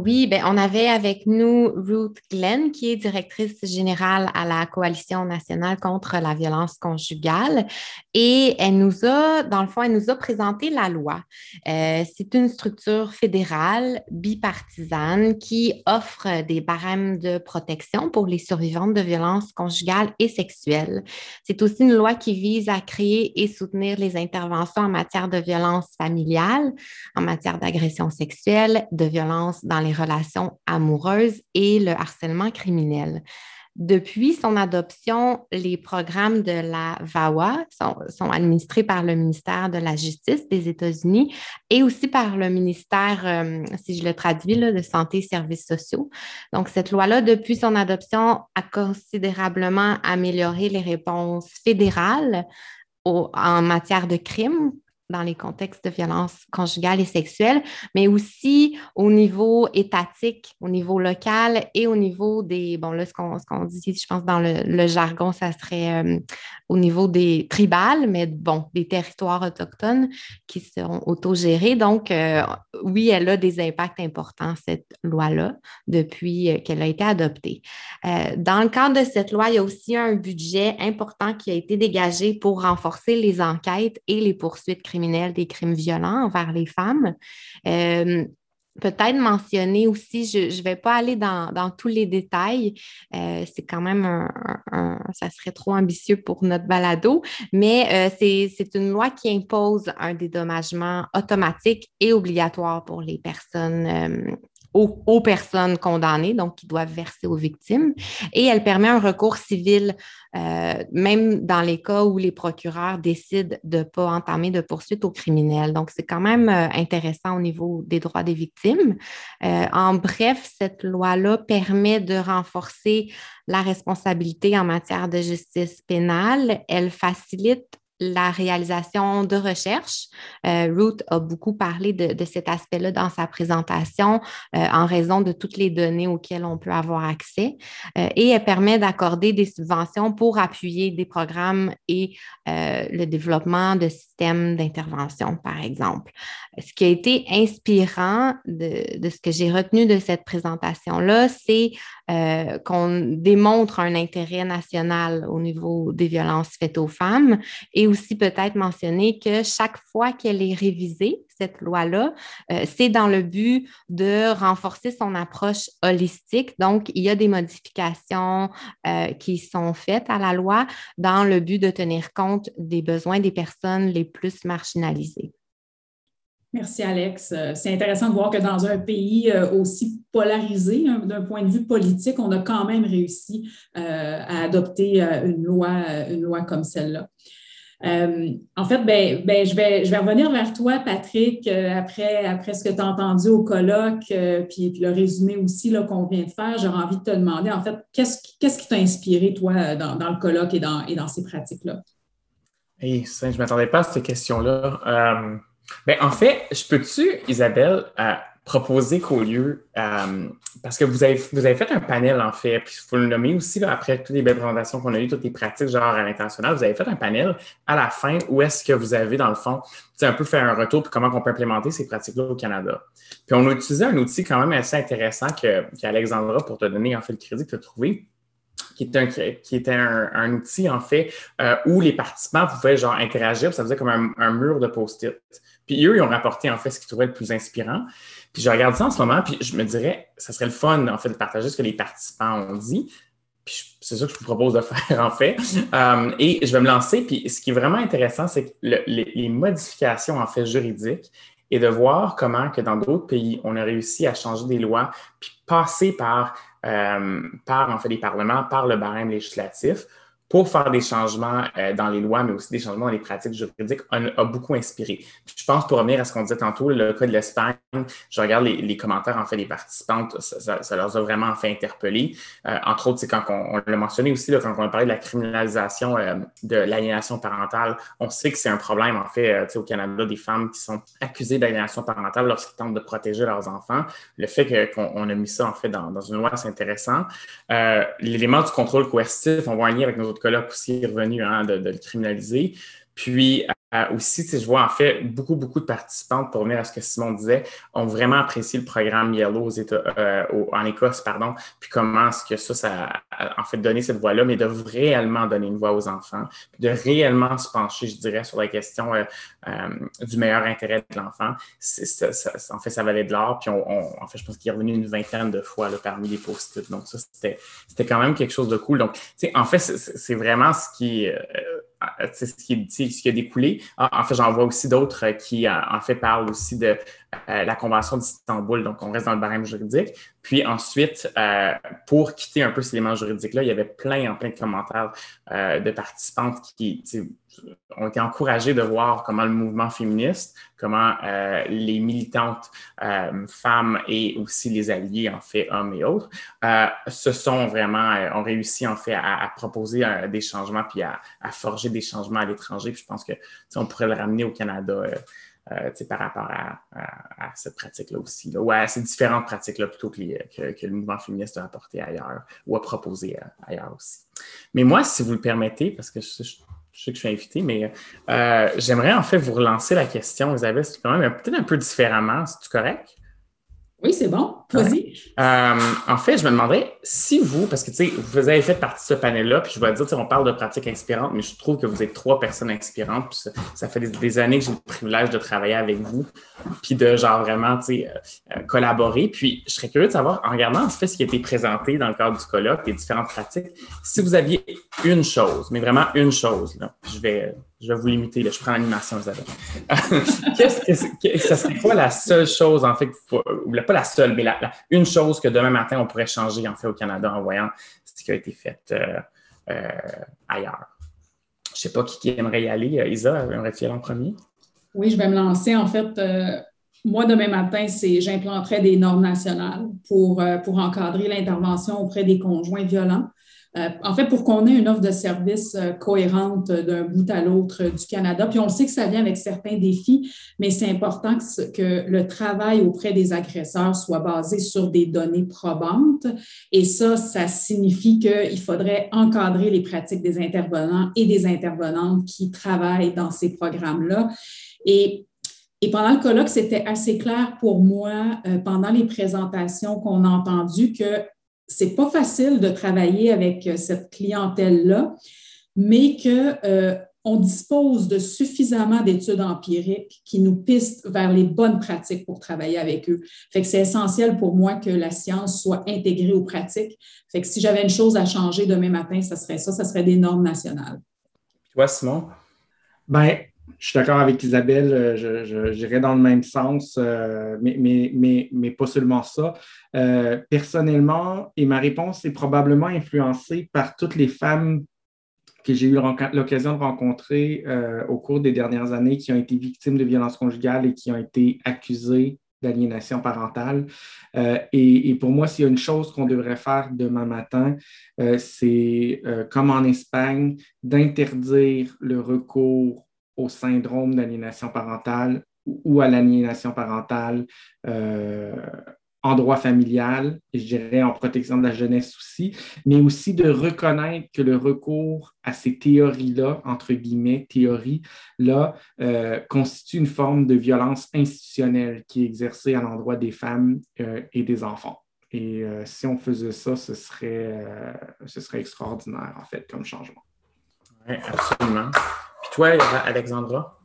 Oui, ben, on avait avec nous Ruth Glenn, qui est directrice générale à la Coalition nationale contre la violence conjugale. Et elle nous a, dans le fond, elle nous a présenté la loi. Euh, c'est une structure fédérale bipartisane qui offre des barèmes de protection pour les survivantes de violences conjugales et sexuelles. C'est aussi une loi qui vise à créer et soutenir les interventions en matière de violence familiale, en matière d'agression sexuelle, de violence dans les relations amoureuses et le harcèlement criminel. depuis son adoption, les programmes de la VAWA sont, administrés par le ministère de la Justice des États-Unis et aussi par le ministère, euh, si je le traduis, de Santé et Services sociaux. Donc, cette loi-là, depuis son adoption, a considérablement amélioré les réponses fédérales en matière de crimes dans les contextes de violence conjugale et sexuelle, mais aussi au niveau étatique, au niveau local et au niveau des, bon là, ce qu'on dit, je pense, dans le, jargon, ça serait euh, au niveau des tribales, mais bon, des territoires autochtones qui seront autogérés. Donc, euh, oui, elle a des impacts importants, cette loi-là, depuis euh, qu'elle a été adoptée. dans le cadre de cette loi, il y a aussi un budget important qui a été dégagé pour renforcer les enquêtes et les poursuites criminelles des crimes violents envers les femmes. Euh, peut-être mentionner aussi, je ne vais pas aller dans, tous les détails, euh, c'est quand même un, ça serait trop ambitieux pour notre balado, mais euh, c'est une loi qui impose un dédommagement automatique et obligatoire pour les personnes aux, personnes condamnées, donc qui doivent verser aux victimes. Et elle permet un recours civil, euh, même dans les cas où les procureurs décident de ne pas entamer de poursuite aux criminels. Donc, c'est quand même euh, intéressant au niveau des droits des victimes. Euh, en bref, cette loi-là permet de renforcer la responsabilité en matière de justice pénale. Elle facilite la réalisation de recherche. Euh, Ruth a beaucoup parlé de, cet aspect-là dans sa présentation euh, en raison de toutes les données auxquelles on peut avoir accès euh, et elle permet d'accorder des subventions pour appuyer des programmes et le développement de systèmes d'intervention, par exemple. Ce qui a été inspirant de ce que j'ai retenu de cette présentation-là, c'est qu'on démontre un intérêt national au niveau des violences faites aux femmes et aussi peut-être mentionner que chaque fois qu'elle est révisée, cette loi-là, euh, c'est dans le but de renforcer son approche holistique. Donc, il y a des modifications euh, qui sont faites à la loi dans le but de tenir compte des besoins des personnes les plus marginalisées. Merci, Alex. Euh, c'est intéressant de voir que dans un pays aussi polarisé hein, d'un point de vue politique, on a quand même réussi à adopter une loi, une loi comme celle-là. Euh, en fait, ben, ben, je, vais, je vais revenir vers toi, Patrick, euh, après, après ce que tu as entendu au colloque, euh, puis, le résumé aussi qu'on vient de faire. J'aurais envie de te demander, en fait, qu'est-ce, qui t'a inspiré, toi, dans, le colloque et dans, et dans ces pratiques-là? Hey, je ne m'attendais pas à cette question-là. Ben, en fait, je peux-tu, Isabelle, proposer qu'au lieu, euh, parce que vous avez, fait un panel en fait, puis il faut le nommer aussi, après toutes les belles présentations qu'on a eues, toutes les pratiques genre à l'international, vous avez fait un panel à la fin où est-ce que vous avez, dans le fond, un peu fait un retour puis comment on peut implémenter ces pratiques-là au Canada. Puis on a utilisé un outil quand même assez intéressant qu'Alexandra, pour te donner en fait le crédit que tu as trouvé, qui était un, qui était un, outil, en fait, euh, où les participants pouvaient genre interagir, ça faisait comme un, un mur de post-it. Puis eux, ils ont rapporté en fait ce qu'ils trouvaient le plus inspirant. Puis je regarde ça en ce moment, puis je me dirais, ça serait le fun, en fait, de partager ce que les participants ont dit. Puis c'est ça que je vous propose de [LAUGHS] faire, en fait. Euh, et je vais me lancer. Puis ce qui est vraiment intéressant, c'est que les, modifications, en fait, juridiques, et de voir comment que dans d'autres pays, on a réussi à changer des lois, puis passer par, euh, par en fait, les parlements, par le barème législatif pour faire des changements euh, dans les lois, mais aussi des changements dans les pratiques juridiques, a, beaucoup inspiré. je pense, pour revenir à ce qu'on disait tantôt, le cas de l'Espagne, je regarde les, commentaires, en fait, des participantes, ça, leur a vraiment fait interpeller. Euh, entre autres, c'est quand on, l'a mentionné aussi, quand on a parlé de la criminalisation euh, de l'aliénation parentale, on sait que c'est un problème, en fait, au Canada, des femmes qui sont accusées d'aliénation parentale lorsqu'elles tentent de protéger leurs enfants. Le fait qu'on a mis ça, en fait, dans, une loi, c'est intéressant. L'élément du contrôle coercitif, on voit un lien avec nos autres colloques aussi revenu hein, de, de, le criminaliser. Puis euh, aussi, je vois en fait beaucoup, beaucoup de participantes, pour venir à ce que Simon disait, ont vraiment apprécié le programme Yellow aux États, euh, en Écosse, pardon, puis comment est-ce que ça, ça a en fait donné cette voix-là, mais de réellement donner une voix aux enfants, puis de réellement se pencher, je dirais, sur la question euh, du meilleur intérêt de l'enfant. en fait, ça valait de l'or, puis on, en fait, je pense qu'il est revenu une vingtaine de fois là, parmi les post-it. Donc, ça, c'était quand même quelque chose de cool. Donc, en fait, c'est vraiment ce qui ce qui, ce qui a découlé. En, fait, j'en vois aussi d'autres qui, en fait, parlent aussi de la Convention d'Istanbul. Donc, on reste dans le barème juridique. Puis ensuite, pour quitter un peu ces éléments juridiques-là, il y avait plein, plein de commentaires de participantes qui ont été encouragés de voir comment le mouvement féministe, comment euh, les militantes euh, femmes et aussi les alliés, en fait, hommes et autres, euh, se sont vraiment, ont réussi, en fait, à, proposer des changements puis à, forger des changements à l'étranger. Puis je pense que on pourrait le ramener au Canada. Par rapport à, cette pratique-là aussi, ou à ces différentes pratiques-là plutôt que, que, le mouvement féministe a apporté ailleurs ou a proposé ailleurs aussi. Mais moi, si vous le permettez, parce que je, sais que je suis invité, mais euh, j'aimerais en fait vous relancer la question, Isabelle, quand même peut-être un peu différemment, c'est correct? Oui, c'est bon. Vas-y. Euh, en fait, je me demanderais si vous, parce que tu sais, vous avez fait partie de ce panel-là, puis je vais dire, on parle de pratiques inspirantes, mais je trouve que vous êtes trois personnes inspirantes, puis ça, fait des, années que j'ai le privilège de travailler avec vous, puis de genre vraiment, tu sais, euh, collaborer. Puis je serais curieux de savoir, en regardant en fait ce qui a été présenté dans le cadre du colloque, les différentes pratiques, si vous aviez une chose, mais vraiment une chose, là, je vais je vais vous limiter, je prends l'animation, Isabelle. [LAUGHS] Qu'est-ce que, ça serait quoi la seule chose, en fait, ou pas la seule, mais une chose que demain matin, on pourrait changer, en fait, au Canada en voyant ce qui a été fait euh, euh, ailleurs? Je sais pas qui, aimerait y aller. Euh, Isa, aimerais-tu y aller en premier? Oui, je vais me lancer. En fait, moi, demain matin, c'est j'implanterai des normes nationales pour, pour encadrer l'intervention auprès des conjoints violents. Euh, en fait, pour qu'on ait une offre de service euh, cohérente d'un bout à l'autre du Canada, puis on sait que ça vient avec certains défis, mais c'est important que, le travail auprès des agresseurs soit basé sur des données probantes. Et ça, ça signifie qu'il faudrait encadrer les pratiques des intervenants et des intervenantes qui travaillent dans ces programmes-là. Et pendant le colloque, c'était assez clair pour moi, euh, pendant les présentations qu'on a entendues, que c'est pas facile de travailler avec euh, cette clientèle-là, mais qu'on euh, dispose de suffisamment d'études empiriques qui nous pistent vers les bonnes pratiques pour travailler avec eux. Fait que c'est essentiel pour moi que la science soit intégrée aux pratiques. Fait que si j'avais une chose à changer demain matin, ça serait ça, ça serait des normes nationales. Toi, Simon? Ben, je suis d'accord avec Isabelle, euh, j'irai dans le même sens, euh, mais, mais, mais, pas seulement ça. Euh, personnellement, et ma réponse est probablement influencée par toutes les femmes que j'ai eu l'occasion de rencontrer au cours des dernières années qui ont été victimes de violences conjugales et qui ont été accusées d'aliénation parentale. et, pour moi, s'il y a une chose qu'on devrait faire demain matin, c'est, comme en Espagne, d'interdire le recours au syndrome d'aliénation parentale ou à l'aliénation parentale euh, en droit familial, et je dirais en protection de la jeunesse aussi, mais aussi de reconnaître que le recours à ces théories-là, entre guillemets, théories-là, euh, constitue une forme de violence institutionnelle qui est exercée à l'endroit des femmes euh, et des enfants. Et si on faisait ça, ce serait, ce serait extraordinaire, en fait, comme changement. Oui, absolument. Toi, Alexandra?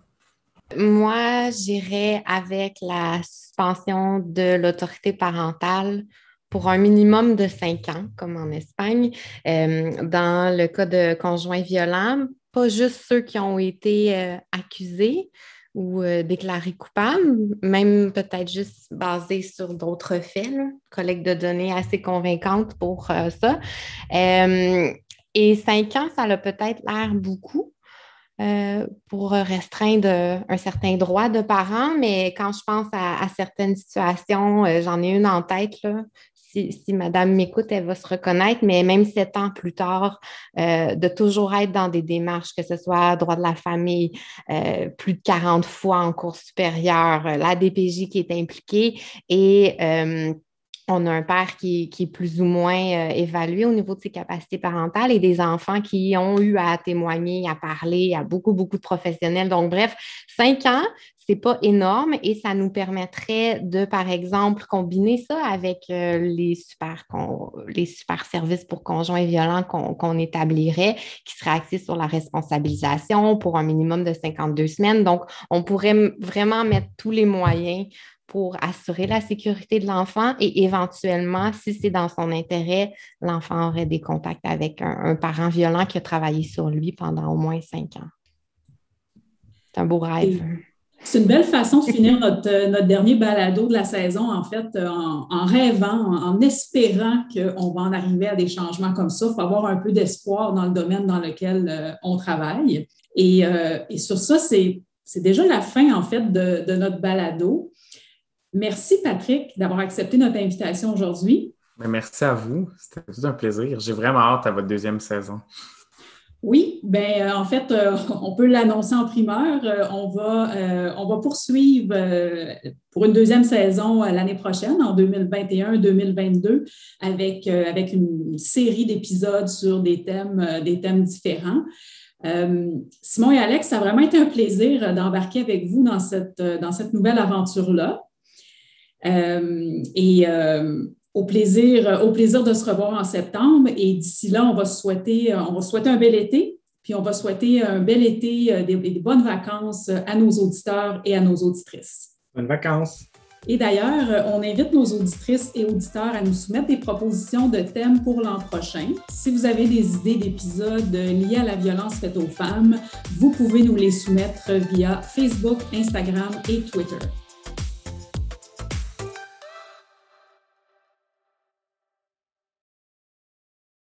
Moi, j'irais avec la suspension de l'autorité parentale pour un minimum de cinq ans, comme en Espagne. Euh, dans le cas de conjoints violents, pas juste ceux qui ont été euh, accusés ou euh, déclarés coupables, même peut-être juste basés sur d'autres faits, collecte de données assez convaincante pour ça. et cinq ans, ça a peut-être l'air beaucoup, euh, pour restreindre un certain droit de parents, mais quand je pense à, certaines situations, euh, j'en ai une en tête. Si, Madame m'écoute, elle va se reconnaître, mais même sept ans plus tard, euh, de toujours être dans des démarches, que ce soit droit de la famille, plus de 40 fois en cours supérieur, la DPJ qui est impliquée et on a un père qui, est plus ou moins euh, évalué au niveau de ses capacités parentales et des enfants qui ont eu à témoigner, à parler à beaucoup, beaucoup de professionnels. Donc, bref, cinq ans, c'est pas énorme et ça nous permettrait de, par exemple, combiner ça avec euh, les, super les super services pour conjoints violents qu'on établirait, qui seraient axés sur la responsabilisation pour un minimum de 52 semaines. Donc, on pourrait vraiment mettre tous les moyens pour assurer la sécurité de l'enfant et éventuellement, si c'est dans son intérêt, l'enfant aurait des contacts avec un, parent violent qui a travaillé sur lui pendant au moins cinq ans. C'est un beau rêve. C'est une belle façon de finir notre, notre, dernier balado de la saison, en fait, en, rêvant, en, espérant qu'on va en arriver à des changements comme ça. Il faut avoir un peu d'espoir dans le domaine dans lequel euh, on travaille. Et, euh, sur ça, c'est déjà la fin, en fait, de, de notre balado. Merci, Patrick, d'avoir accepté notre invitation aujourd'hui. Merci à vous. C'était tout un plaisir. J'ai vraiment hâte à votre deuxième saison. Oui, ben euh, en fait, euh, [LAUGHS] on peut l'annoncer en primeur. Euh, on, va, on va poursuivre pour une deuxième saison l'année prochaine, en 2021-2022, avec, avec une série d'épisodes sur des thèmes, des thèmes différents. Simon et Alex, ça a vraiment été un plaisir d'embarquer avec vous dans cette, dans cette nouvelle aventure-là. et au plaisir, au plaisir de se revoir en septembre. Et d'ici là, on va souhaiter, on va souhaiter un bel été, puis on va souhaiter un bel été, euh, des, des bonnes vacances à nos auditeurs et à nos auditrices. Bonnes vacances. Et d'ailleurs, on invite nos auditrices et auditeurs à nous soumettre des propositions de thèmes pour l'an prochain. Si vous avez des idées d'épisodes liés à la violence faite aux femmes, vous pouvez nous les soumettre via Facebook, Instagram et Twitter.